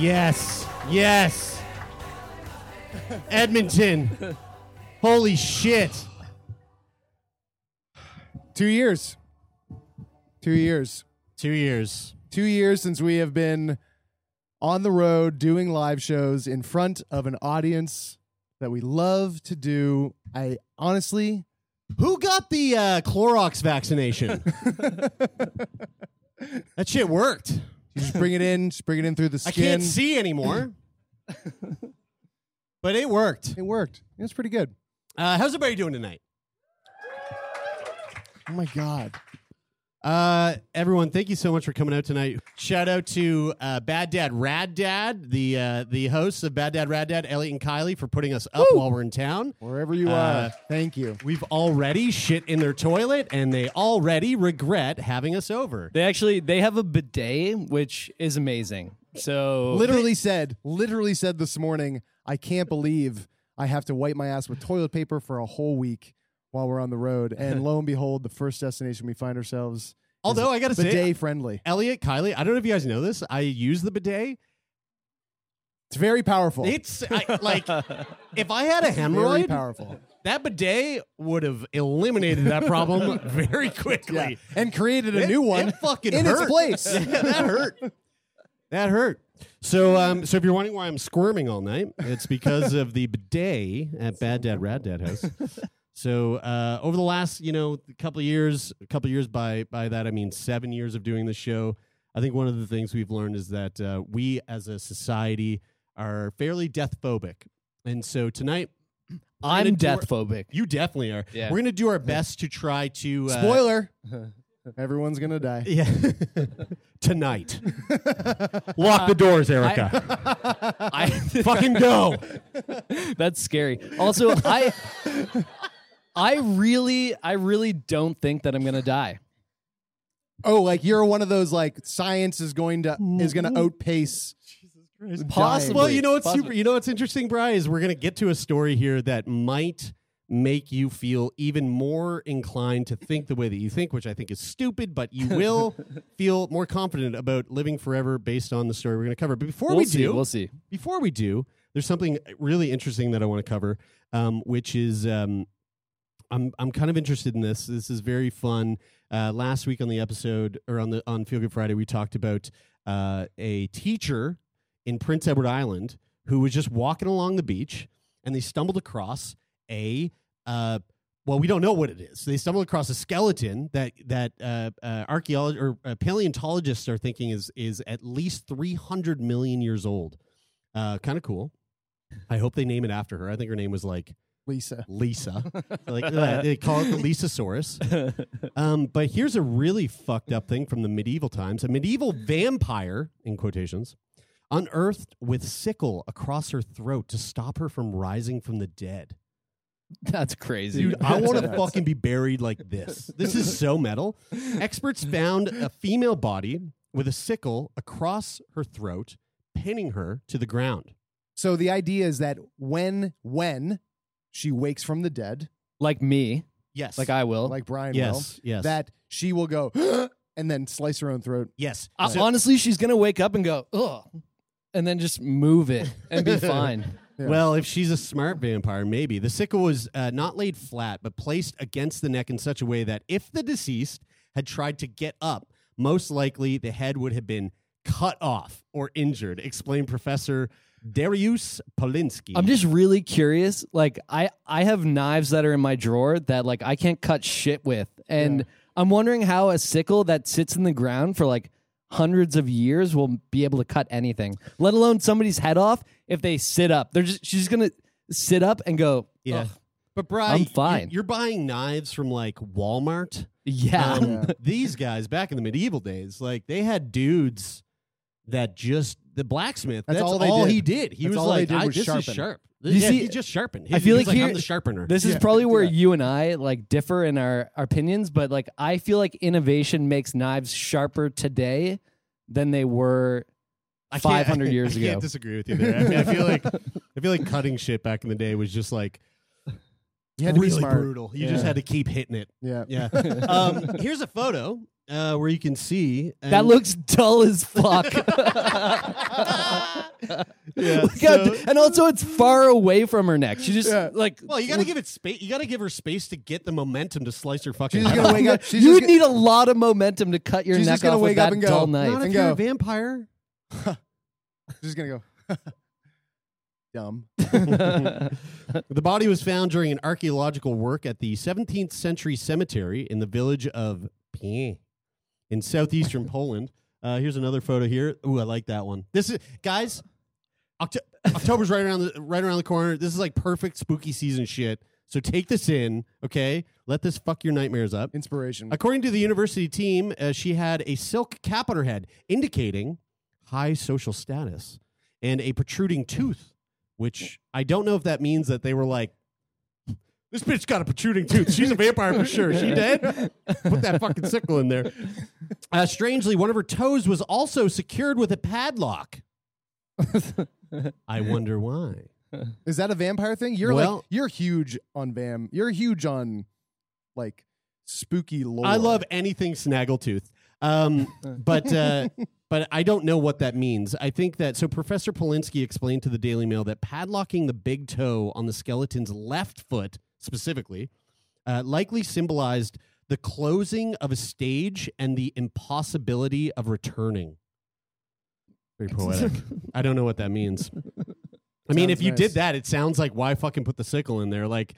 Yes, yes. Edmonton. Holy shit. Two years. Two years. Two years. Two years since we have been on the road doing live shows in front of an audience that we love to do. I honestly, Who got the uh, Clorox vaccination? that shit worked. You just bring it in, just bring it in through the skin. I skin. can't see anymore. but it worked. It worked. It was pretty good. Uh, how's everybody doing tonight? Oh my god. Uh, everyone, thank you so much for coming out tonight. Shout out to uh, Bad Dad Rad Dad, the uh, the hosts of Bad Dad Rad Dad, Elliot and Kylie, for putting us up while we're in town. Wherever you Uh, are, thank you. We've already shit in their toilet, and they already regret having us over. They actually they have a bidet, which is amazing. So Literally said, literally said this morning, I can't believe I have to wipe my ass with toilet paper for a whole week while we're on the road. And lo and behold, the first destination we find ourselves is Although I gotta say, bidet friendly. Elliot, Kylie, I don't know if you guys know this. I use the bidet. It's very powerful. It's I, like if I had a hemorrhoid, powerful. that bidet would have eliminated that problem very Yeah. quickly. And created a It- new one it fucking in hurt. its place. Yeah, that hurt. That hurt. So, um, so if you're wondering why I'm squirming all night, it's because of the bidet at Bad Dad Rad Dad House. So, uh, over the last, you know, couple of years, a couple of years by by that I mean seven years of doing the show. I think one of the things we've learned is that uh, we as a society are fairly death phobic, and so tonight. I'm gonna do our- death phobic. You definitely are. Yeah. We're going to do our best to try to uh, Spoiler. Everyone's gonna die. Yeah. Tonight. Lock the doors, Erica. I Fucking go. That's scary. Also, I I really I really don't think that I'm gonna die. Oh, like you're one of those like science is going to is going to outpace Possibly. well, you know what's Possibly. super you know what's interesting, Bry, is we're gonna get to a story here that might make you feel even more inclined to think the way that you think, which I think is stupid, but you will feel more confident about living forever based on the story we're gonna cover. But before We'll we see. do, We'll see. before we do, there's something really interesting that I want to cover, um, which is um, I'm I'm kind of interested in this. This is very fun. Uh, last week on the episode or on the on Feel Good Friday, we talked about uh, a teacher in Prince Edward Island who was just walking along the beach and they stumbled across a uh, well, we don't know what it is. They stumbled across a skeleton that that uh, uh, archaeologists or uh, paleontologists are thinking is is at least 300 million years old. Uh, kind of cool. I hope they name it after her. I think her name was like Lisa. Lisa. like uh, they call it the Lisasaurus. Um, but here's a really fucked up thing from the medieval times: a medieval vampire, in quotations, unearthed with sickle across her throat to stop her from rising from the dead. That's crazy. Dude, I want to fucking be buried like this. This is so metal. Experts found a female body with a sickle across her throat, pinning her to the ground. So the idea is that when when she wakes from the dead, like me, Yes. like I will. like Brian Yes, will, yes. that she will go and then slice her own throat. yes. Uh, So- honestly, she's gonna wake up and go, ugh, and then just move it and be fine. Yeah. Well, if she's a smart vampire, maybe. The sickle was uh, not laid flat, but placed against the neck in such a way that if the deceased had tried to get up, most likely the head would have been cut off or injured, explained Professor Darius Polinsky. I'm just really curious. Like I I have knives that are in my drawer that like I can't cut shit with. And I'm wondering how a sickle that sits in the ground for like hundreds of years will be able to cut anything, let alone somebody's head off if they sit up. They're just she's going to sit up and go, yeah. "Ugh." But Brian, I'm you're- fine. You're, buying knives from like Walmart. Yeah. Um, Yeah. These guys back in the medieval days, like they had dudes that just the blacksmith. That's, That's all, all they he did. did. He That's was all they like, did I, was this sharpen. is sharp. You yeah, see- he just sharpened. I feel He's like I'm here- the sharpener. This is Yeah. probably where Yeah. you and I like differ in our, our opinions, but like I feel like innovation makes knives sharper today than they were I can't- 500 years ago. I ago. can't disagree with you there. I, mean, I feel like I feel like cutting shit back in the day was just like You had to really be smart. brutal. You just Yeah. had to keep hitting it. Yeah. Yeah. um, here's a photo uh, where you can see That looks dull as fuck. Yeah, Look how- so- and also, it's far away from her neck. She just Yeah. like. Well, you got to give it space. You got to give her space to get the momentum to slice her fucking. She's head gonna off. wake up. She's you just would need a lot of momentum to cut your She's neck just gonna off with wake up that and go, dull Not knife. if And you're go. a vampire. She's gonna go. Dumb. The body was found during an archaeological work at the 17th century cemetery in the village of Pie in southeastern Poland. Uh, here's another photo here. Ooh, I like that one. This is guys. Octo- October's right around the right around the corner. This is like perfect spooky season shit. So take this in, okay? Let this fuck your nightmares up. Inspiration. According to the university team, uh, she had a silk cap on her head, indicating high social status, and a protruding tooth, which I don't know if that means that they were like, this bitch got a protruding tooth. She's a vampire for sure. She dead? Put that fucking sickle in there. Uh, strangely, one of her toes was also secured with a padlock. I wonder why. Is that a vampire thing? You're Well- like you're huge on vam. You're huge on like spooky lore. I love anything snaggletooth. Um, but uh, but I don't know what that means. I think that so Professor Polinsky explained to the Daily Mail that padlocking the big toe on the skeleton's left foot specifically uh, likely symbolized the closing of a stage and the impossibility of returning. Very poetic. I don't know what that means. I mean, Sounds if you nice. did that, it sounds like why fucking put the sickle in there? Like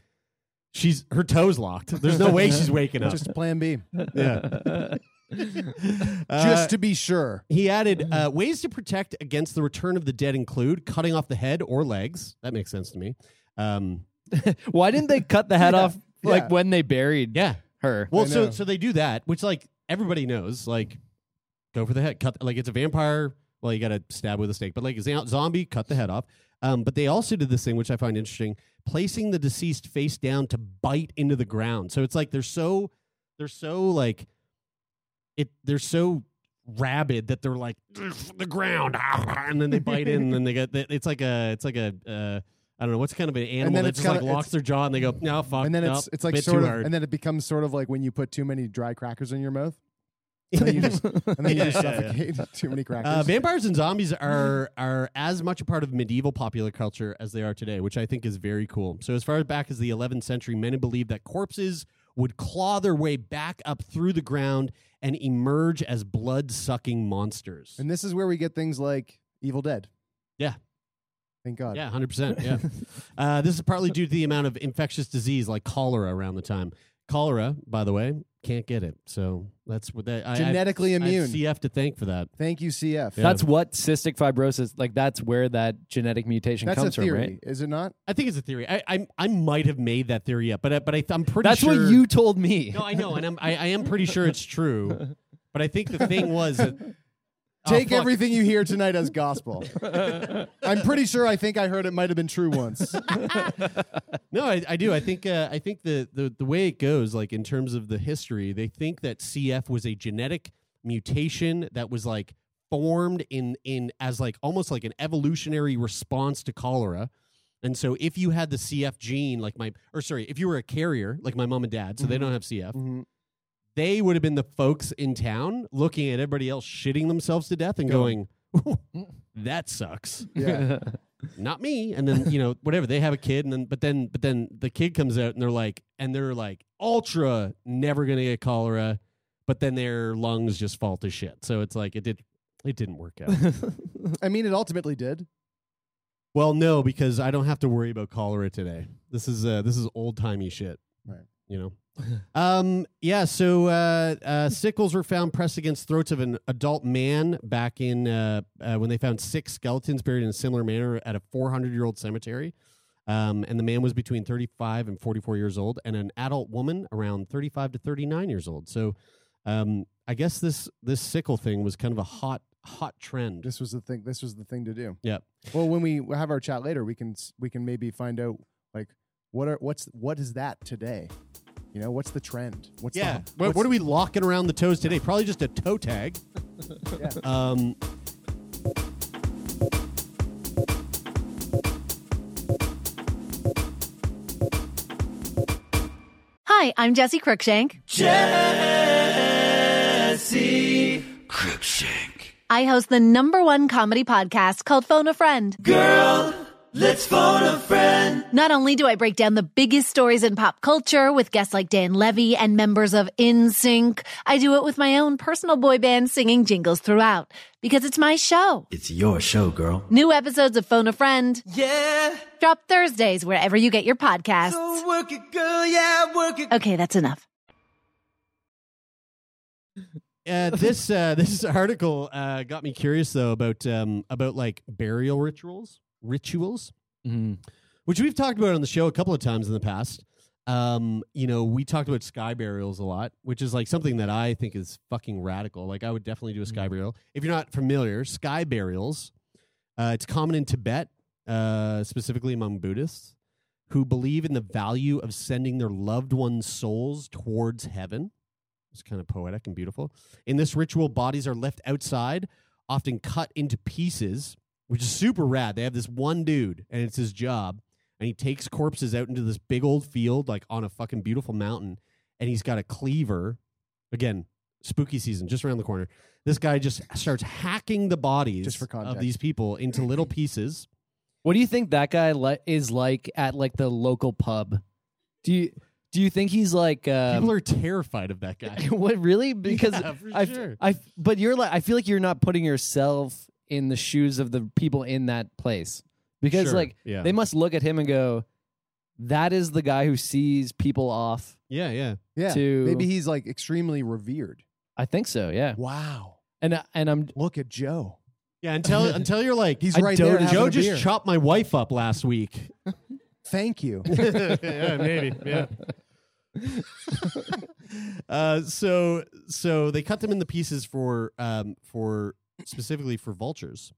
she's her toes locked. There's no way she's waking up. just Plan B. yeah. Uh, just to be sure. he added uh, ways to protect against the return of the dead include cutting off the head or legs. That makes sense to me. Um, Why didn't they cut the head Yeah. off like Yeah. when they buried yeah. her? Well, I so know. so they do that, which like everybody knows. Like, go for the head. Cut like it's a vampire. Well, you got to stab with a stake, but like zo- zombie, cut the head off. Um, but they also did this thing, which I find interesting, placing the deceased face down to bite into the ground. So it's like they're so they're so like it. They're so rabid that they're like the ground, and then they bite in, and then they get. It's like a. It's like a. Uh, I don't know what's kind of an animal that just like kinda- locks their jaw and they go no fuck and then nope, it's it's like bit sort too of hard. and then it becomes sort of like when you put too many dry crackers in your mouth. And then you just, and then you just Yeah, yeah, yeah. too many crackers. Uh, vampires and zombies are are as much a part of medieval popular culture as they are today, which I think is very cool. So as far back as the 11th century, many believed that corpses would claw their way back up through the ground and emerge as blood-sucking monsters. and this is where we get things like Evil Dead. Yeah. Thank God. yeah, hundred percent. Yeah, uh, this is partly due to the amount of infectious disease like cholera around the time. Cholera, by the way, can't get it. So that's what that I- I- Genetically I have immune. CF to thank for that. Thank you, CF. Yeah. That's what cystic fibrosis like. That's where that genetic mutation That's a comes theory, from, right? is it not? I think it's a theory. I I, I might have made that theory up, but I, but I, I'm pretty sure That's sure. what you told me. No, I know, and I'm, I I am pretty sure it's true. But I think the thing was that. Oh, Take fuck. everything you hear tonight as gospel. I'm pretty sure I think I heard it might have been true once. No, I, I do. I think uh, I think the, the the way it goes, like in terms of the history, they think that CF was a genetic mutation that was like formed in in as like almost like an evolutionary response to cholera. And so, if you had the CF gene, like my, or sorry, if you were a carrier, like my mom and dad, so they don't have CF, Mhm. They would have been the folks in town looking at everybody else shitting themselves to death and going, "That sucks." Yeah. not me and then you know whatever they have a kid and then but then but then the kid comes out and they're like and they're like ultra never gonna get cholera but then their lungs just fall to shit so it's like it did It didn't work out. I mean, it ultimately did. well, no, because I don't have to worry about cholera today. This is uh, this is old timey shit. Right. You know. Um. Yeah. So uh, uh, sickles were found pressed against throats of an adult man back in uh, uh, when they found six skeletons buried in a similar manner at a 400 year old cemetery. Um, and the man was between 35 and 44 years old, and an adult woman around 35 to 39 years old. So, um, I guess this this sickle thing was kind of a hot hot trend. This was the thing. This was the thing to do. Yeah. Well, when we have our chat later, we can we can maybe find out like what are what's what is that today? You know, what's the trend? What's yeah. The, What, what's- what are we locking around the toes today? Probably just a toe tag. Yeah. Um, Hi, I'm Jesse Cruickshank. Jesse Cruickshank. I host the number one comedy podcast called Phone a Friend. Girl, let's phone a friend. Not only do I break down the biggest stories in pop culture with guests like Dan Levy and members of NSYNC, I do it with my own personal boy band singing jingles throughout because it's my show. It's your show, girl. New episodes of Phone a Friend Yeah. drop Thursdays wherever you get your podcasts. So work it, girl. Yeah, work it. Okay, that's enough. uh, this uh, this article uh, got me curious though about um, about like burial rituals rituals, Mhm. which we've talked about on the show a couple of times in the past. Um, you know, we talked about sky burials a lot, which is like something that I think is fucking radical. Like, I would definitely do a sky burial. If you're not familiar, sky burials, uh, it's common in Tibet, uh, specifically among Buddhists, who believe in the value of sending their loved ones' souls towards heaven. It's kind of poetic and beautiful. In this ritual, bodies are left outside, often cut into pieces, which is super rad. They have this one dude, and it's his job, and he takes corpses out into this big old field, like on a fucking beautiful mountain, and he's got a cleaver. Again, spooky season just around the corner. This guy just starts hacking the bodies Just for of these people into little pieces. What do you think that guy li- is like at like the local pub? Do you do you think he's like uh, People are terrified of that guy. what really? Because Yeah, for I, sure. I, but you're like, I feel like you're not putting yourself in the shoes of the people in that place because Sure, like yeah. they must look at him and go, that is the guy who sees people off. Yeah, yeah. yeah. to- Maybe he's like extremely revered. I think so, yeah. Wow. And uh, and I'm Look at Joe. Yeah, until until you're like He's I right don't- there having Joe a just beer. chopped my wife up last week. Thank you. yeah, maybe. Yeah. uh, so so they cut them into pieces for um, for specifically for vultures.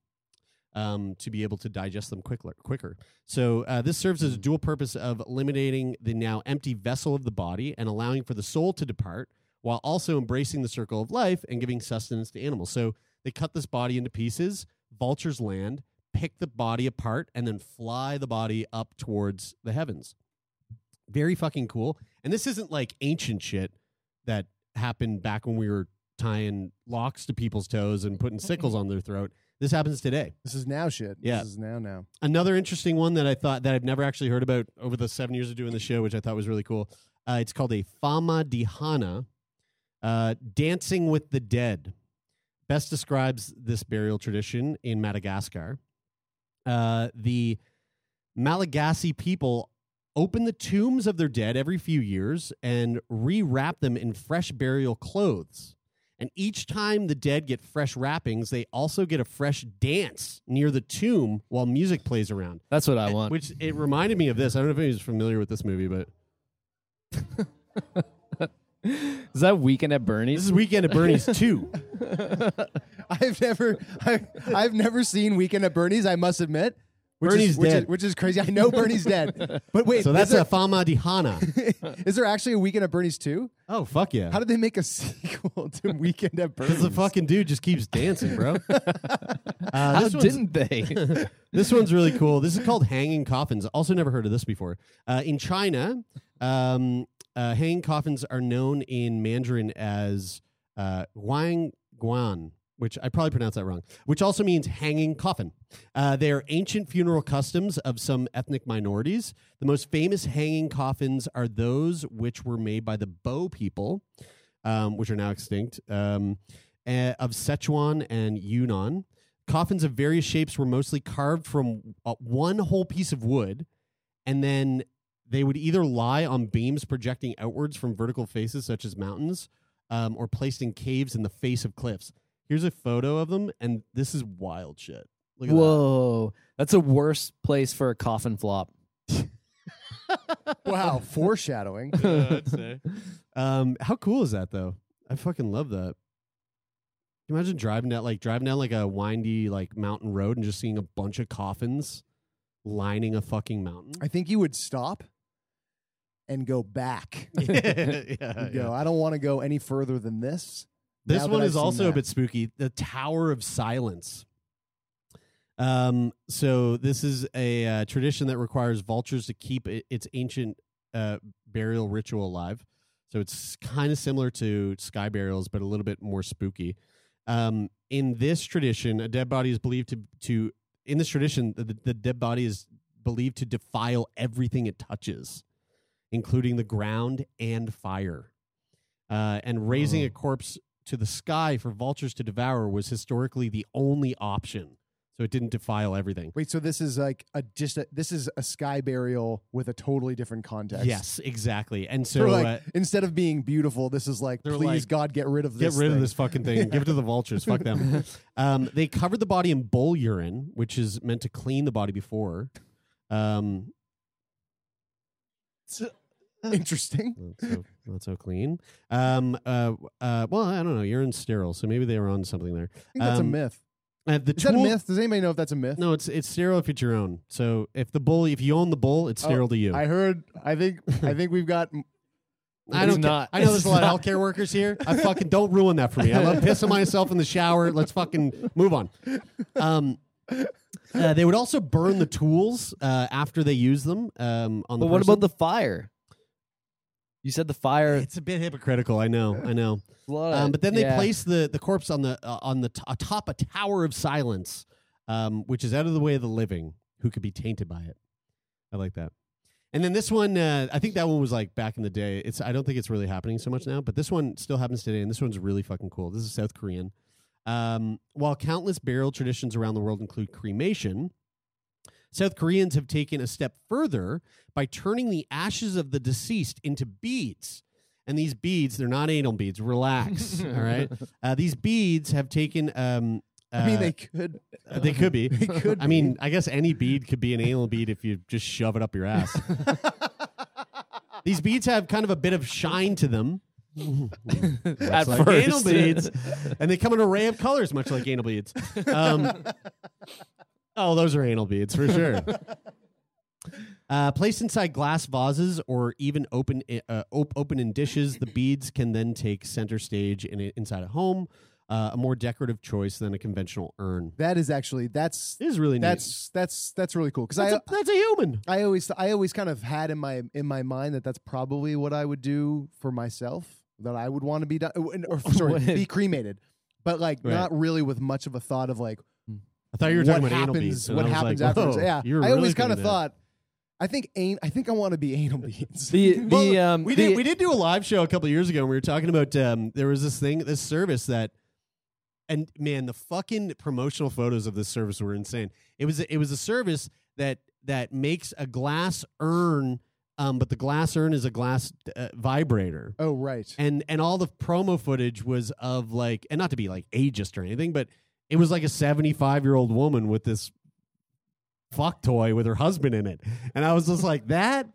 Um, to be able to digest them quicker. quicker. So uh, this serves as a dual purpose of eliminating the now empty vessel of the body and allowing for the soul to depart, while also embracing the circle of life and giving sustenance to animals. So they cut this body into pieces. Vultures land, pick the body apart, and then fly the body up towards the heavens. Very fucking cool. And this isn't like ancient shit that happened back when we were tying locks to people's toes and putting sickles on their throat. This happens today. This is now shit. Yeah. This is now now. Another interesting one that I thought that I've never actually heard about over the seven years of doing the show, which I thought was really cool. Uh, it's called a Famadihana, uh, Dancing with the Dead. Best describes this burial tradition in Madagascar. Uh, the Malagasy people open the tombs of their dead every few years and rewrap them in fresh burial clothes. And each time the dead get fresh wrappings, they also get a fresh dance near the tomb while music plays around. that's what I want. Which it reminded me of this. I don't know if anyone's familiar with this movie, but is that weekend at Bernie's? this is Weekend at Bernie's 2. I've never I've, I've never seen Weekend at Bernie's, I must admit. Which Bernie's is, which dead. Is, which is crazy. I know Bernie's dead. But wait, So that's is, there, a Famadihana. is there actually a Weekend at Bernie's too? Oh, fuck yeah. How did they make a sequel to Weekend at Bernie's? Because the fucking dude just keeps dancing, bro. Uh, How this one's- didn't they? this one's really cool. This is called hanging coffins. Also, never heard of this before. Uh, in China, um, uh, hanging coffins are known in Mandarin as uh, Guang Guan, which I probably pronounced that wrong, which also means hanging coffin. Uh, they are ancient funeral customs of some ethnic minorities. The most famous hanging coffins are those which were made by the Bo people, um, which are now extinct. Um, uh, of Sichuan and Yunnan. Coffins of various shapes were mostly carved from uh, one whole piece of wood, and then they would either lie on beams projecting outwards from vertical faces, such as mountains, um, or placed in caves in the face of cliffs. Here's a photo of them, and this is wild shit. Look at Whoa, that's a worse place for a coffin flop. Wow, foreshadowing. Yeah, I'd say. Um, how cool is that, though? I fucking love that. Can you imagine driving down like driving down like a windy like mountain road and just seeing a bunch of coffins lining a fucking mountain? I think you would stop and go back. yeah, You'd yeah. go, I don't want to go any further than this. This one is also a bit spooky. The Tower of Silence. Um, so this is a uh, tradition that requires vultures to keep i- its ancient uh, burial ritual alive. So it's kind of similar to sky burials, but a little bit more spooky. Um, in this tradition, a dead body is believed to to in this tradition, the, the dead body is believed to defile everything it touches, including the ground and fire. Uh, and raising a corpse to the sky for vultures to devour was historically the only option. So it didn't defile everything. Wait, so this is like a just a, this is a sky burial with a totally different context. Yes, exactly. And so So like uh, instead of being beautiful, this is like, please like, God, get rid of this. get rid of this fucking thing. Give it to the vultures. Fuck them. Um, they covered the body in bull urine, which is meant to clean the body before. Um, Interesting. not so, not so clean. Um, uh, uh, well, I don't know. You're in sterile, so maybe they were on something there. I think that's Um, a myth. Uh, the Is that a tool- myth? Does anybody know if that's a myth? No, it's it's sterile if it's your own. So if the bull, if you own the bull, it's Oh, sterile to you. I heard. I think. I think we've got. I don't. ca- not. I know there's It's a lot not. of healthcare workers here. I fucking don't ruin that for me. I love pissing myself in the shower. Let's fucking move on. Um, uh, they would also burn the tools uh, after they use them. Um, on the But what person. about the fire? You said the fire. It's a bit hypocritical. I know. I know. Um, but then they yeah. place the the corpse on the uh, on the t- atop a tower of silence, um, which is out of the way of the living, who could be tainted by it. I like that. And then this one, uh, I think that one was like back in the day. It's I don't think it's really happening so much now, but this one still happens today, and this one's really fucking cool. This is South Korean. Um, while countless burial traditions around the world include cremation, South Koreans have taken a step further by turning the ashes of the deceased into beads. And these beads, they're not anal beads. Relax. all right. Uh, these beads have taken. Um, I mean, uh, they could. uh, they could be. They could I mean, I guess any bead could be an anal bead if you just shove it up your ass. These beads have kind of a bit of shine to them. At like anal beads, and they come in an array of colors, much like anal beads. Um, oh, those are anal beads for sure. Uh, placed inside glass vases or even open uh, op- open in dishes, the beads can then take center stage in inside a home. Uh, a more decorative choice than a conventional urn. That is actually that's It is really neat. that's that's that's really cool because that's, I a, that's a human. I always I always kind of had in my in my mind that that's probably what I would do for myself that I would want to be done or sorry be cremated, but like Right. not really with much of a thought of like I thought you were what talking about happens anal beads. what happens like, afterwards. Yeah, you were I really always kind of thought I think ain- I think I want to be anal beads. The the Well, um we the- did we did do a live show a couple years ago and we were talking about um, there was this thing this service that and man the fucking promotional photos of this service were insane it was it was a service that that makes a glass urn um, but the glass urn is a glass uh, vibrator oh right. and and all the promo footage was of like and not to be like ageist or anything but it was like a 75 year old woman with this fuck toy with her husband in it. And i was just like that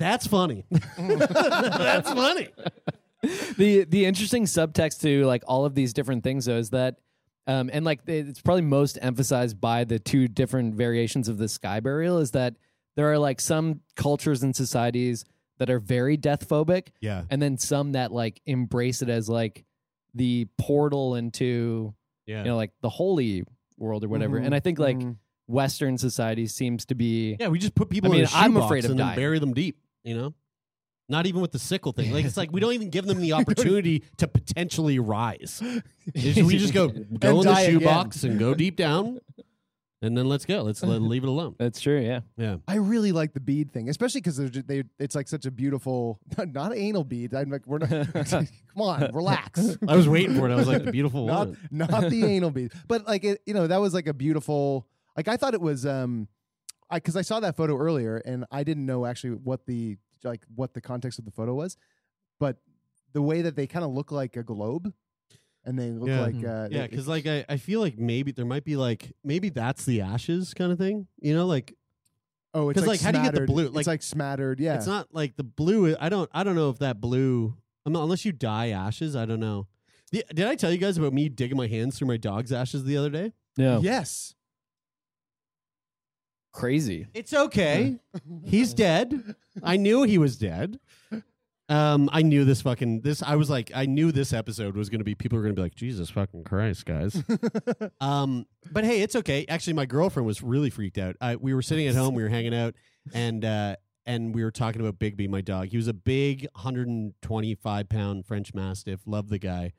that's funny. That's funny. The the interesting subtext to like all of these different things though is that um and like it's probably most emphasized by the two different variations of the sky burial is that there are like some cultures and societies that are very death phobic yeah. and then some that like embrace it as like the portal into yeah. you know like the holy world or whatever. And i think like Mhm. western society seems to be yeah we just put people I mean, in a I'm shoebox afraid of and dying. bury them deep you know? Not even with the sickle thing. Like it's like we don't even give them the opportunity to potentially rise. We just go go in the shoebox and go deep down and then let's go. Let's let, leave it alone. That's true. Yeah. Yeah. I really like the bead thing, especially because they it's like such a beautiful, not anal bead. I'm like, we're not. come on, relax. I was waiting for it. I was like, the beautiful not one. not the anal bead, but like it, you know, that was like a beautiful. Like I thought it was, um, I because I saw that photo earlier and I didn't know actually what the like what the context of the photo was, but the way that they kind of look like a globe, and they look Yeah. like Mm-hmm. uh, Yeah, it- because like I, I feel like maybe there might be like maybe that's the ashes kind of thing. You know, like oh, it's 'cause, like, like, how do you get the smattered- blue? it's Like- like smattered. Yeah, it's not like the blue. I don't I don't know if that blue. I mean, unless you dye ashes, I don't know. The- Did I tell you guys about me digging my hands through my dog's ashes the other day? No. Yes. Crazy. It's okay. He's dead. I knew he was dead. Um, I knew this fucking this. I was like, I knew this episode was going to be. People are going to be like, Jesus fucking Christ, guys. um, but hey, it's okay. Actually, my girlfriend was really freaked out. I, we were sitting at home, we were hanging out, and uh, and we were talking about Bigby, my dog. He was a big, 125 pound French Mastiff. Love the guy.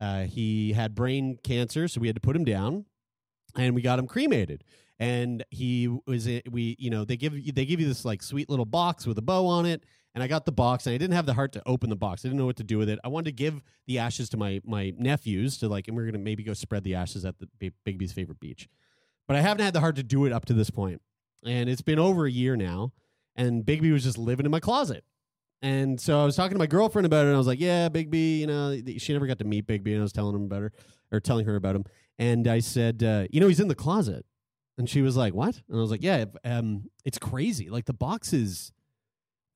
Uh, he had brain cancer, so we had to put him down, and we got him cremated. And he was i- we you know they give they give you this like sweet little box with a bow on it, and I got the box, and I didn't have the heart to open the box. I didn't know what to do with it. I wanted to give the ashes to my my nephews to like, and we are gonna maybe go spread the ashes at the Big Bigby's favorite beach, but I haven't had the heart to do it up to this point, and it's been over a year now, and Bigby was just living in my closet. And so I was talking to my girlfriend about it, and I was like, "Yeah, Big B, you know, she never got to meet Big B, and I was telling him about her, or telling her about him." And I said, uh, "You know, he's in the closet." And she was like, "What?" And I was like, "Yeah, um, it's crazy. Like the box is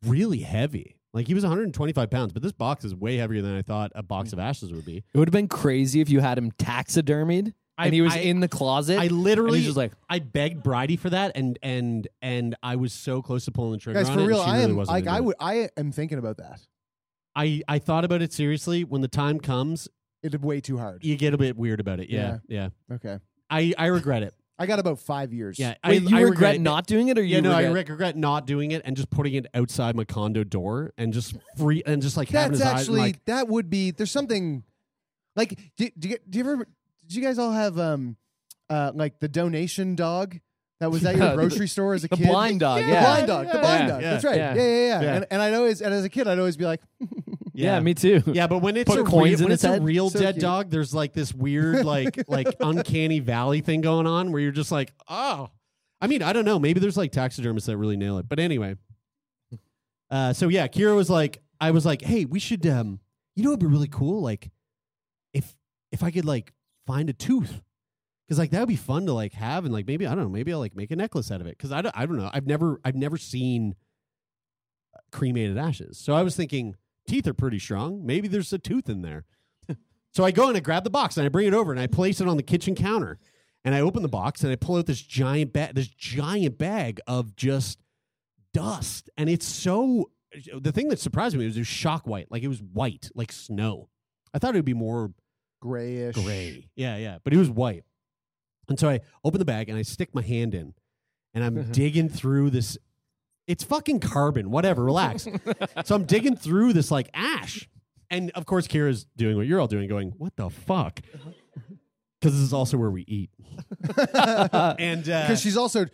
really heavy. Like he was 125 pounds, but this box is way heavier than I thought a box mm. of ashes would be." It would have been crazy if you had him taxidermied I- and he was I- in the closet. I and literally he's just like, I begged Bridie for that, and and and I was so close to pulling the trigger guys, on for it. and real, she I really am wasn't like into I it. would I am thinking about that. I I thought about it seriously. When the time comes, It's way too hard. you get a bit weird about it. Yeah, yeah. Okay. I I regret it. I got about five years. Yeah, wait, I, you I regret, it. not doing it, or you Yeah, no, I regret- regret not doing it and just putting it outside my condo door and just free and just like having That's his eyes actually like that would be there's something like do, do, you, do you ever did you guys all have um uh like the donation dog that was at your grocery store as a the kid? blind dog, The yeah. blind dog. The blind yeah, dog. yeah, That's right. yeah. Yeah, yeah, yeah. Yeah. And, and I'd always and as a kid I'd always be like yeah. me too. Yeah, but when it's Put a coins real, in when his it's a head? real So dead cute. dog, there's like this weird, like like uncanny valley thing going on where you're just like, oh. I mean, I don't know. Maybe there's like taxidermists that really nail it. But anyway, uh, so yeah, Kira was like, I was like, hey, we should, um, you know, it'd be really cool, like if if I could like find a tooth. Cause like that would be fun to like have and like maybe I don't know maybe I'll like make a necklace out of it because I don't, I don't know I've never I've never seen cremated ashes so I was thinking teeth are pretty strong. Maybe there's a tooth in there. so I go and I grab the box and I bring it over and I place it on the kitchen counter. And I open the box and I pull out this giant bag, this giant bag of just dust. And it's so the thing that surprised me was it was shock white, like it was white, like snow. I thought it would be more grayish. gray. Yeah, yeah, but it was white. And so I open the bag and I stick my hand in, and I'm digging through this. It's fucking carbon. Whatever. Relax. so I'm digging through this like ash, and of course Kira's doing what you're all doing, going, "What the fuck." Because this is also where we eat, and uh, Because she's also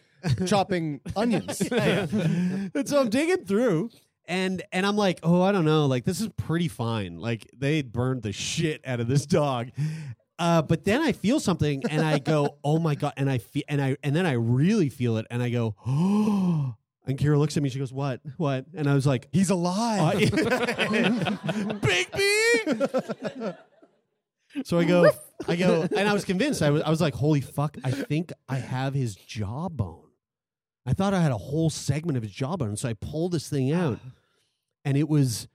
chopping onions. and so I'm digging through, and and I'm like, oh, I don't know, like this is pretty fine. Like they burned the shit out of this dog. Uh, but then I feel something, and I go, oh my god, and I feel, and I, and then I really feel it, and I go, oh. And Kira looks at me. She goes, "What? What?" And I was like, He's alive. "Big B." So I go, I go, and I was convinced. I was, I was like, "Holy fuck! I think I have his jawbone." I thought I had a whole segment of his jawbone, so I pulled this thing out, and it was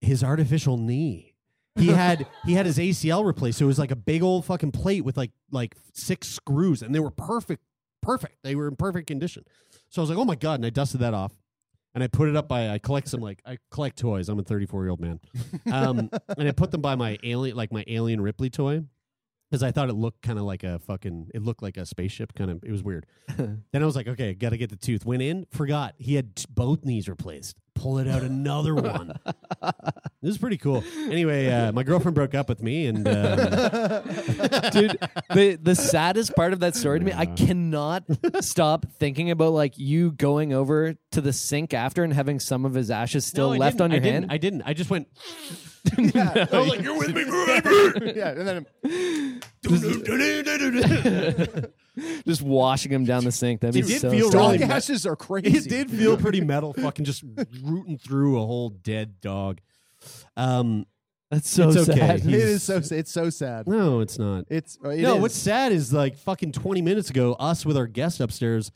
his artificial knee. He had he had his ACL replaced, so it was like a big old fucking plate with like like six screws, and they were perfect, perfect. They were in perfect condition. So I was like, "Oh my god!" And I dusted that off, and I put it up by. I collect some like I collect toys. I'm a 34 year old man, um, and I put them by my alien like my alien Ripley toy because I thought it looked kind of like a fucking. It looked like a spaceship. Kind of. It was weird. then I was like, okay, got to get the tooth. Went in, forgot he had t- both knees replaced. Pull it out, another one. This is pretty cool. Anyway, uh, my girlfriend broke up with me, and um, dude the the saddest part of that story to me i cannot stop thinking about like you going over to the sink after and having some of his ashes still No, I left didn't. on your I didn't. hand I didn't. I just went. Yeah. I was like, "You're with me forever." yeah, and then just washing him down the sink that'd be It did so feel sad. really dog me- ashes are crazy. It did feel pretty metal, fucking just rooting through a whole dead dog. Um, that's so it's okay. sad It He's- so. It's so sad. No, it's not. It's uh, it no, is. what's sad is like fucking twenty minutes ago, us with our guest upstairs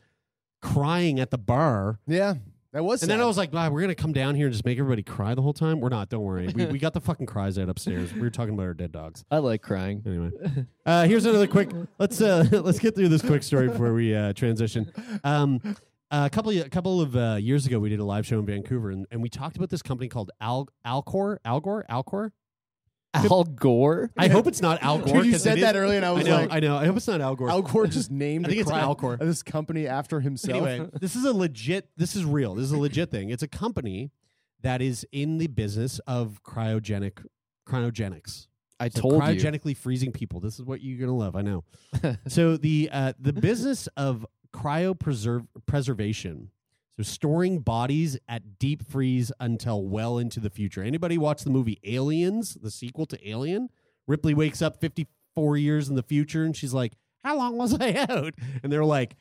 crying at the bar. Yeah, that was. And then. I was like, wow, we're gonna come down here and just make everybody cry the whole time. We're not. Don't worry. We, we got the fucking cries out upstairs. We were talking about our dead dogs. i like crying Anyway, uh, here's another quick. Let's uh, let's get through this quick story before we uh, transition. Um, a couple of, a couple of uh, years ago, we did a live show in Vancouver, and, and we talked about this company called Al Alcor Algor Alcor. Al gore I hope it's not Al Gore. Dude, you 'cause said it that is- earlier, and I was know, like- I know. I hope it's not Al Gore. Al Gore just named I think a it's crime- Alcor. this company after himself. Anyway, this is a legit. This is real. This is a legit thing. It's a company that is in the business of cryogenic cryogenics. i So told you cryogenically freezing people. This is what you're gonna love. I know. so the uh, the business of cryopreserve preservation. So storing bodies at deep freeze until well into the future. Anybody watch the movie Aliens, the sequel to Alien? Ripley wakes up 54 years in the future and she's like, "How long was I out?" And they're like,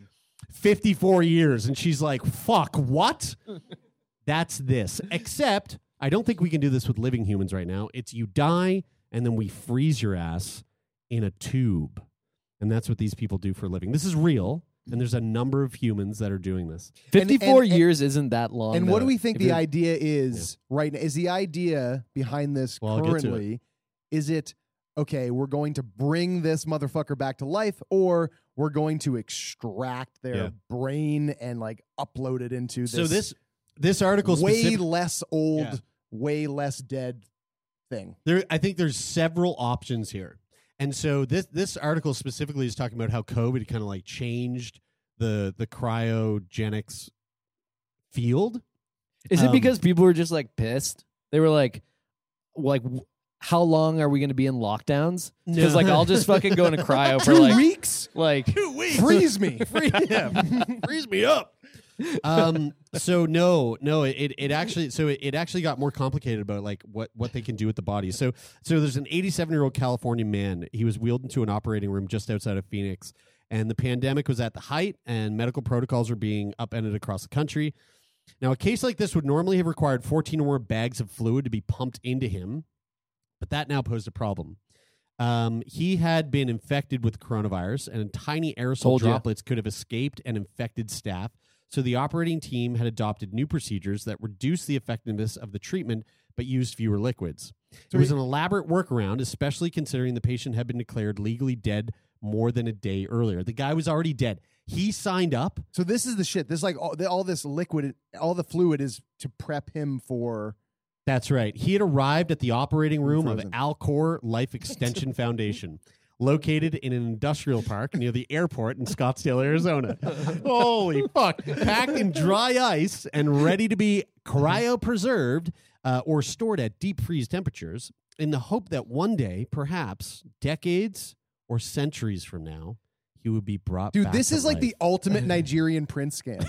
"54 years." And she's like, "Fuck, what?" That's this. Except I don't think we can do this with living humans right now. It's you die and then we freeze your ass in a tube. And that's what these people do for a living. This is real. And there's a number of humans that are doing this. 54 and- and- years isn't that long and what do we think If the idea is right now? Is the idea behind this Well, I'll get to it. currently? Is it okay? We're going to bring this motherfucker back to life, or we're going to extract their Yeah. brain and like upload it into this. So this this article way specific- less old, Yeah. way less dead thing. there I think there's several options here. And so this this article specifically is talking about how COVID kind of like changed the the cryogenics field. Is it Um, because people were just like pissed? They were like, like, how long are we going to be in lockdowns? Because No. like, I'll just fucking go into cryo for Two like weeks. like Two weeks. Freeze me. Free, yeah, freeze me up. Um. So no, no. It it actually so it, it actually got more complicated about like what what they can do with the body. So so there's an 87 year old California man. He was wheeled into an operating room just outside of Phoenix, and the pandemic was at the height, and medical protocols were being upended across the country. Now, a case like this would normally have required 14 or more bags of fluid to be pumped into him, but that now posed a problem. Um, he had been infected with coronavirus, and tiny aerosol Told droplets could have escaped and infected staff. So the operating team had adopted new procedures that reduced the effectiveness of the treatment but used fewer liquids. it was an elaborate workaround, especially considering the patient had been declared legally dead more than a day earlier. The guy was already dead. He signed up. So this is the shit. This like all, the, all this liquid, all the fluid is to prep him for. That's right. He had arrived at the operating room of frozen. Alcor Life Extension Foundation, located in an industrial park near the airport in Scottsdale, Arizona. Holy fuck. Packed in dry ice and ready to be cryopreserved uh, or stored at deep freeze temperatures in the hope that one day, perhaps decades or centuries from now, he would be brought Dude, back this to is like the ultimate Nigerian prince scam.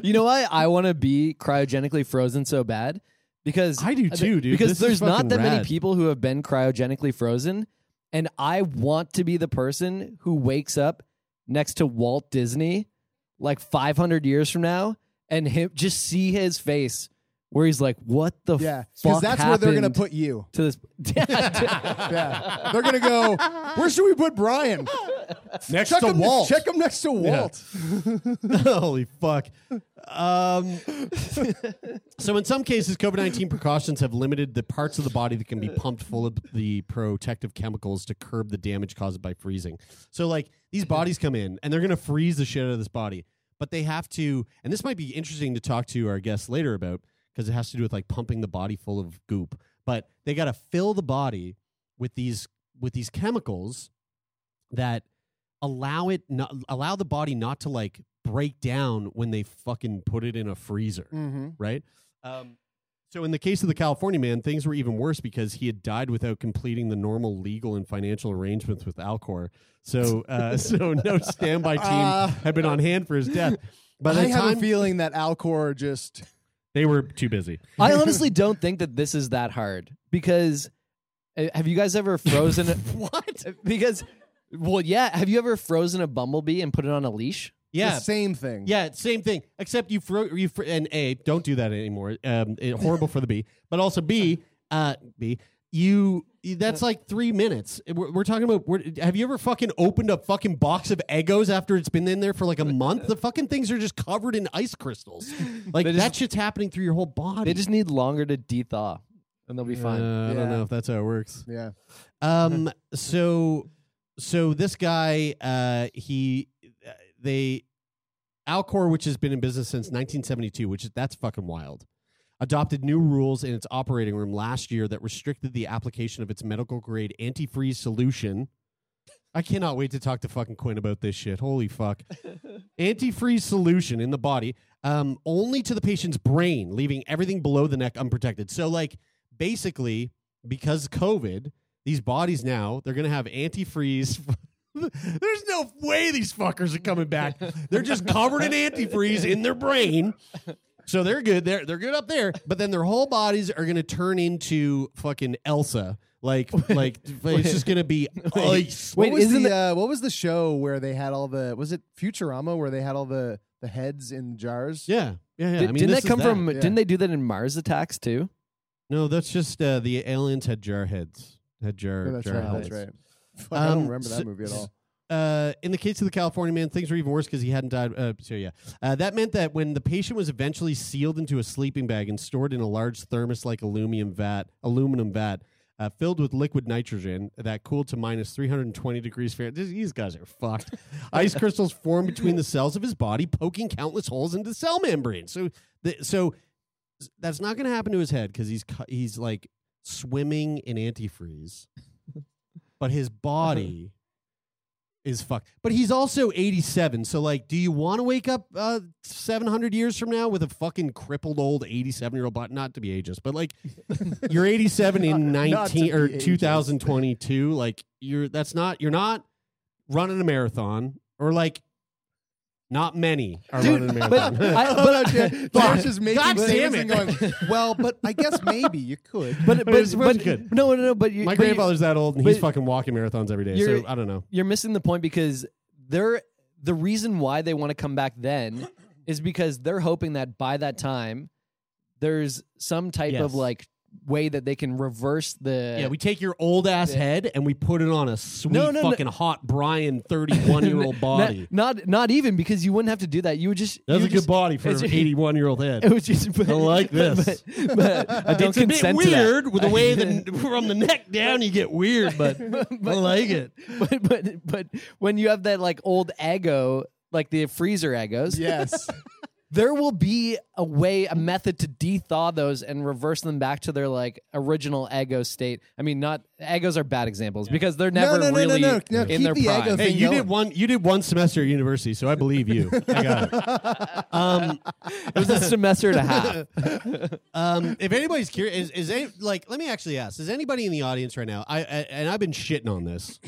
you know why I want to be cryogenically frozen so bad? Because I do too, dude. Because This there's not fucking that many people who have been cryogenically frozen, and I want to be the person who wakes up next to Walt Disney like 500 years from now and him just see his face where he's like, "What the yeah, fuck?" because that's where they're gonna put you. to this. Yeah, they're gonna go. Where should we put Brian? next Check to him, Walt. Check him next to Walt. Holy fuck. Um, so, in some cases, COVID 19 precautions have limited the parts of the body that can be pumped full of the protective chemicals to curb the damage caused by freezing. So, like, these bodies come in and they're going to freeze the shit out of this body, but they have to, and this might be interesting to talk to our guests later about because it has to do with like pumping the body full of goop, but they got to fill the body with these with these chemicals that allow it not allow the body not to like break down when they fucking put it in a freezer, Mm-hmm. right? Um, So in the case of the California man, things were even worse because he had died without completing the normal legal and financial arrangements with Alcor. So uh, so no standby team Uh, had been on hand for his death. By the I have a feeling that Alcor just they were too busy. I honestly don't think that this is that hard because uh, have you guys ever frozen? what? Because well, yeah. Have you ever frozen a bumblebee and put it on a leash? Yeah, the same thing. Yeah, same thing. Except you, fro- you fr- and a don't do that anymore. Um, it, horrible for the bee, but also b, uh, b. You that's like three minutes. We're, we're talking about. We're, have you ever fucking opened a fucking box of Eggos after it's been in there for like a month? The fucking things are just covered in ice crystals. Like They that shit's happening through your whole body. They just need longer to de-thaw, and they'll be fine. Uh, I don't know if that's how it works. Yeah. Um. So, so this guy, uh, he, uh, they, Alcor, which has been in business since 1972, which is that's fucking wild, adopted new rules in its operating room last year that restricted the application of its medical grade antifreeze solution. I cannot wait to talk to fucking Quinn about this shit. Holy fuck. antifreeze solution in the body, um, only to the patient's brain, leaving everything below the neck unprotected. So, like, basically, because COVID, these bodies now, they're going to have antifreeze. There's no way these fuckers are coming back. They're just covered in antifreeze in their brain. So they're good. They're they're good up there, but then their whole bodies are going to turn into fucking Elsa. Like like it's just going to be ice. What Wait, was isn't the uh, what was the show where they had all the was it Futurama where they had all the the heads in jars? Yeah. Yeah, yeah. Did, I mean, didn't that come is from? Yeah. Didn't they do that in Mars Attacks too? No, that's just uh, the aliens had jar heads. Had jar, Yeah, that's jar right. heads. That's right. Fuck, I Um, don't remember that movie at all. Uh, in the case of the California man, things were even worse because he hadn't died. Uh, so yeah, uh, that meant that when the patient was eventually sealed into a sleeping bag and stored in a large thermos-like aluminum vat, aluminum vat uh, filled with liquid nitrogen that cooled to minus 320 degrees Fahrenheit. These- guys are fucked. Ice crystals formed between the cells of his body, poking countless holes into the cell membrane. So, the, so that's not going to happen to his head because he's he's like swimming in antifreeze, but his body is fucked. But he's also 87. So, like, do you want to wake up uh, 700 years from now with a fucking crippled old 87 year old body? Not to be ageist, but like, you're 87 in Not- not 19 or be ageist. 2022. Like, you're that's not you're not running a marathon or like. Not many are running a marathon. But I, but, Josh is making God damn it. and going, well, but I guess maybe you could. but but, it's- but, it's good. no no no. But you, My but you- grandfather's that old, and he's fucking walking marathons every day. So I don't know. you're missing the point because they're the reason why they want to come back then is because they're hoping that by that time there's some type Yes. of like way that they can reverse the Yeah, we take your old ass Yeah. head and we put it on a sweet No, no, no. fucking hot Brian 31 year old body. Not, not not even because you wouldn't have to do that. You would just That's you a good just- body for an it's- 81 year old head. It was just but, I like this. but, but I don't it's a bit consent to that. weird with the way the from the neck down you get weird, but, I like it. but but but when you have that like old ego, like the freezer Eggos, yes. There will be a way, a method to de-thaw those and reverse them back to their like original ego state. I mean, not Eggos are bad examples because they're never no, no, no, really no, no. in Keep their the prime. ego Hey, thing you going. did one. You did one semester at university, so I believe you. I got it. Um, It was a semester and a half. um, if anybody's curious, is, is any, like, let me actually ask: Is anybody in the audience right now? I, I and I've been shitting on this,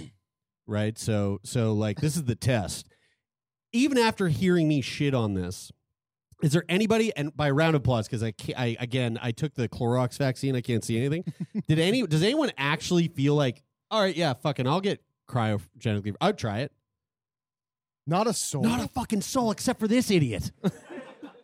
right? So, so like, this is the test. Even after hearing me shit on this, is there anybody? And by round of applause, because I, I again, I took the Clorox vaccine. I can't see anything. Did any? Does anyone actually feel like, all right, yeah, fucking, I'll get cryogenically. I'd try it. Not a soul. Not a fucking soul except for this idiot.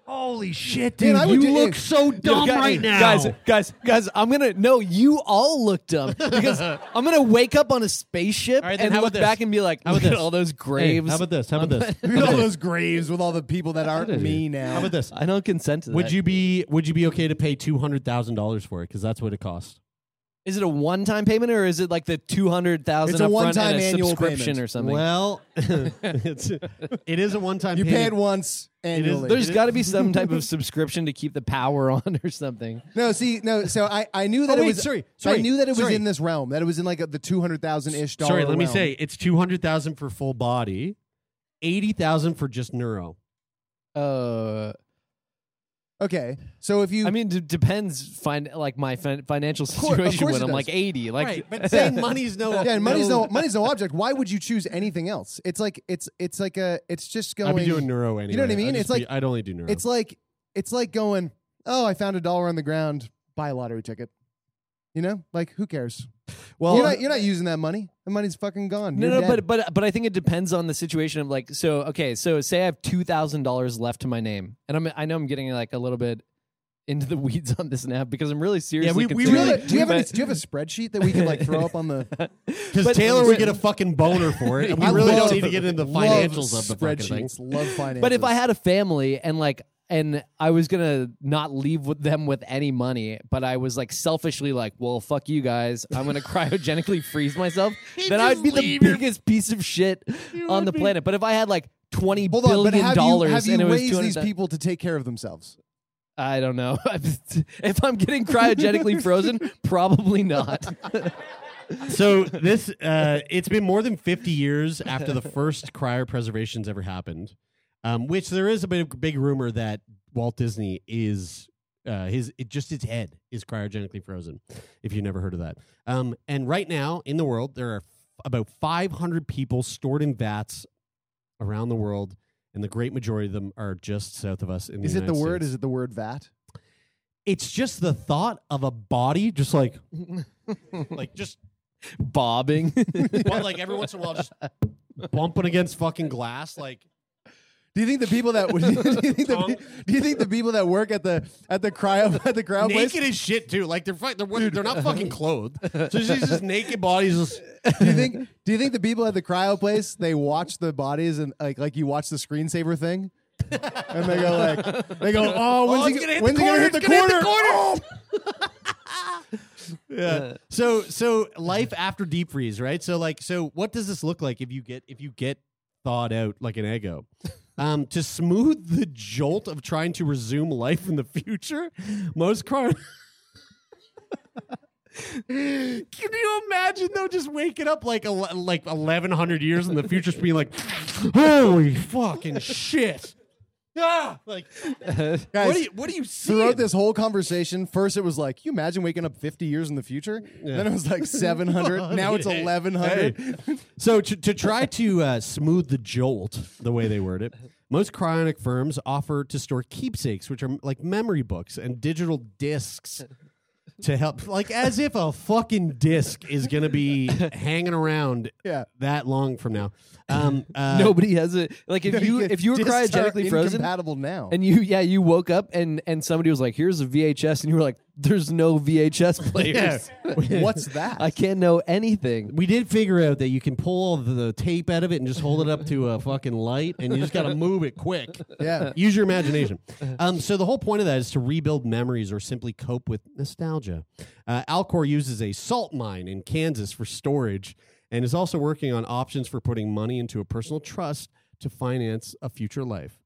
Holy shit, Man, dude! I you do- look hey, so dumb Guys- right now, guys. Guys, guys, I'm gonna no. You all look dumb because I'm gonna wake up on a spaceship All right, then and how look back and be like, How look about at this? all those Hey, graves. how about this? How about this? Look at all those graves with all the people that aren't me now. How about this? I don't consent to that. Would you be Would you be okay to pay two hundred thousand dollars for it? Because that's what it costs. Is it a one-time payment or is it like the two hundred thousand It's a upfront one-time and a annual subscription payment. or something? Well, it's it is a one time. Payment. You pay it once It is- annually. There's got to be some type of subscription to keep the power on or something. no, see, no. So I, I knew that Oh, it wait, was. sorry, so I sorry, knew that it was sorry. in this realm. That it was in like a, the two hundred thousand ish dollar. Sorry, let me realm. say it's two hundred thousand for full body, eighty thousand for just neuro. Uh, Okay, so if you, I mean, it depends. Find like my fin- financial course- of situation course when it I'm does. like 80. Like, right, but saying money's no. yeah, and money's no money's no object. Why would you choose anything else? It's like it's it's like a it's just going. I'd be doing neuro anyway. You know what I mean? I'd It's just be- like I'd only do neuro. it's like it's like going. Oh, I found a dollar on the ground. Buy a lottery ticket. You know, like who cares? Well, you're not uh, you're not using that money. The money's fucking gone. no, You're no, dead. but but but I think it depends on the situation of like. So okay, so say I have two thousand dollars left to my name, and I'm I know I'm getting like a little bit into the weeds on this now because I'm really seriously. we- we do you, have a, do, you have a, do you have a spreadsheet that we can like throw up on the? because but- Taylor would get a fucking boner for it, and we I really love- don't need to get into the love financials of the fucking thing. spreadsheets. Love finances. But if I had a family and like and I was gonna not leave with them with any money, but I was like selfishly like, well, fuck you guys, I'm gonna cryogenically freeze myself, then I'd be the biggest piece of shit on the planet. But if I had like twenty hold on, but billion have dollars you have you and it was raised these 200 people to take care of themselves? I don't know. if I'm getting cryogenically frozen, probably not. So this, uh, it's been more than fifty years after the first cryopreservations ever happened, um, which there is a big, big rumor that Walt Disney is uh, his it, just his head is cryogenically frozen. If you've never heard of that, um, and right now in the world there are f- about five hundred people stored in vats around the world, and the great majority of them are just south of us. In the Is it the United word? States. Is it the word vat? It's just the thought of a body, just like, like just Bobbing. well, like every once in a while, just bumping against fucking glass. Like, Do you think the people that do you think the, do you think the people that work at the at the cryo at the cryo place naked as shit too. Like they're they're they're not fucking clothed. So it's just, naked bodies. Just, do you think do you think the people at the cryo place they watch the bodies and like like you watch the screensaver thing and they go like they go oh when's Oh, he, gonna hit when's the he gonna corner, hit the gonna hit corner? the corner. Oh. yeah. So so life after deep freeze, right? So like so what does this look like if you get if you get thawed out like an Eggo? Um, to smooth the jolt of trying to resume life in the future, most car. Can you imagine though, just waking up like ele- like eleven hundred years in the future, just being like, "Holy fucking shit!" Ah, like, Guys, what do you what do you see? Throughout this whole conversation, first it was like, you imagine waking up 50 years in the future?" Then it was like 700. now it's Hey, 1100. hey. So to, to try to uh, smooth the jolt, the way they word it, most cryonic firms offer to store keepsakes, which are like memory books and digital discs to help, like as if a fucking disc is to be hanging around Yeah. that long from now. Um, uh, Nobody has it. Like if you if you were Discs are cryogenically frozen, incompatible now. and you yeah you woke up and and somebody was like, "Here's a VHS," and you were like, "There's no VHS players." What's that? I can't know anything. We did figure out that you can pull the tape out of it and just hold it up to a fucking light, and you just got to move it quick. Yeah. Use your imagination. Um, so the whole point of that is to rebuild memories or simply cope with nostalgia. Uh, Alcor uses a salt mine in Kansas for storage and is also working on options for putting money into a personal trust to finance a future life.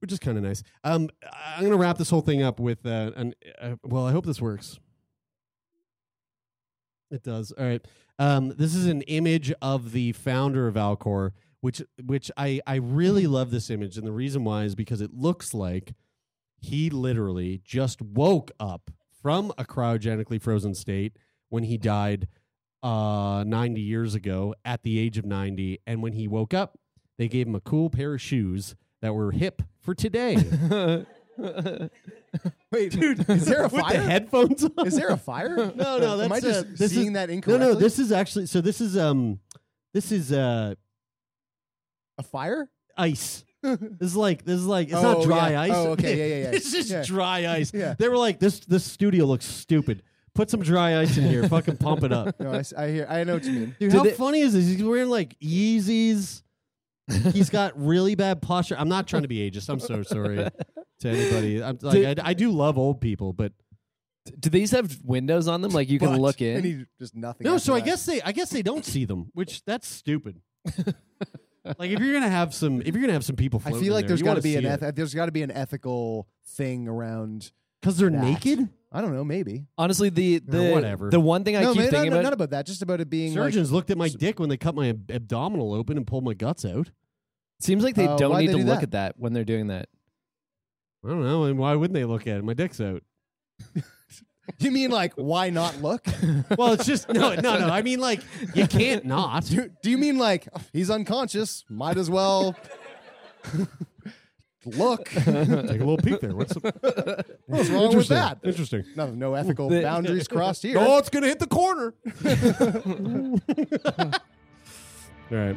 Which is kind of nice. Um, I'm going to wrap this whole thing up with uh, an. Uh, well, I hope this works. It does. All right. Um, this is an image of the founder of Alcor, which which I I really love this image, and the reason why is because it looks like he literally just woke up from a cryogenically frozen state when he died uh 90 years ago at the age of 90 and when he woke up they gave him a cool pair of shoes that were hip for today Wait, dude, is there a with fire? the headphones on Is there a fire? no, no, that's Am I just uh, this seeing is, that No, incorrectly? no, this is actually so. This is um, this is uh, a fire. ice. this is like this is like it's Oh, not dry yeah. ice. Oh, okay, yeah, yeah, yeah. this is Yeah. dry ice. Yeah. They were like this. This studio looks stupid. Put some dry ice in here. Fucking pump it up. No, I, s- I hear. I know what you mean. Dude, Did how they- funny is this? He's wearing like Yeezys. He's got really bad posture. I'm not trying to be ageist. I'm so sorry to anybody. I'm like, Did- I, I do love old people, but Do these have windows on them? Like you can But- look And in. he just nothing. No, after so I that. guess they I guess they don't see them, which that's stupid. like if you're gonna have some if you're gonna have some people, I floating feel like in there's got got to be an eth- eth- there's got to be an ethical thing around because they're that. naked. I don't know, maybe. Honestly, the the whatever. the one thing I no, keep man, thinking not, about not about that. Just about it being Surgeons looked at my dick when they cut my ab- abdominal open and pulled my guts out. seems like they Uh, don't need they to do look that? at that when they're doing that. I don't know. And why wouldn't they look at it? My dick's out. You mean like why not look? Well, it's just no, no, no. I mean, like you can't not. do, do you mean like he's unconscious? Might as well look. Take a little peek there. What's, What's wrong with that? Interesting. No, no ethical The- boundaries crossed here. Oh, it's gonna hit the corner. All right.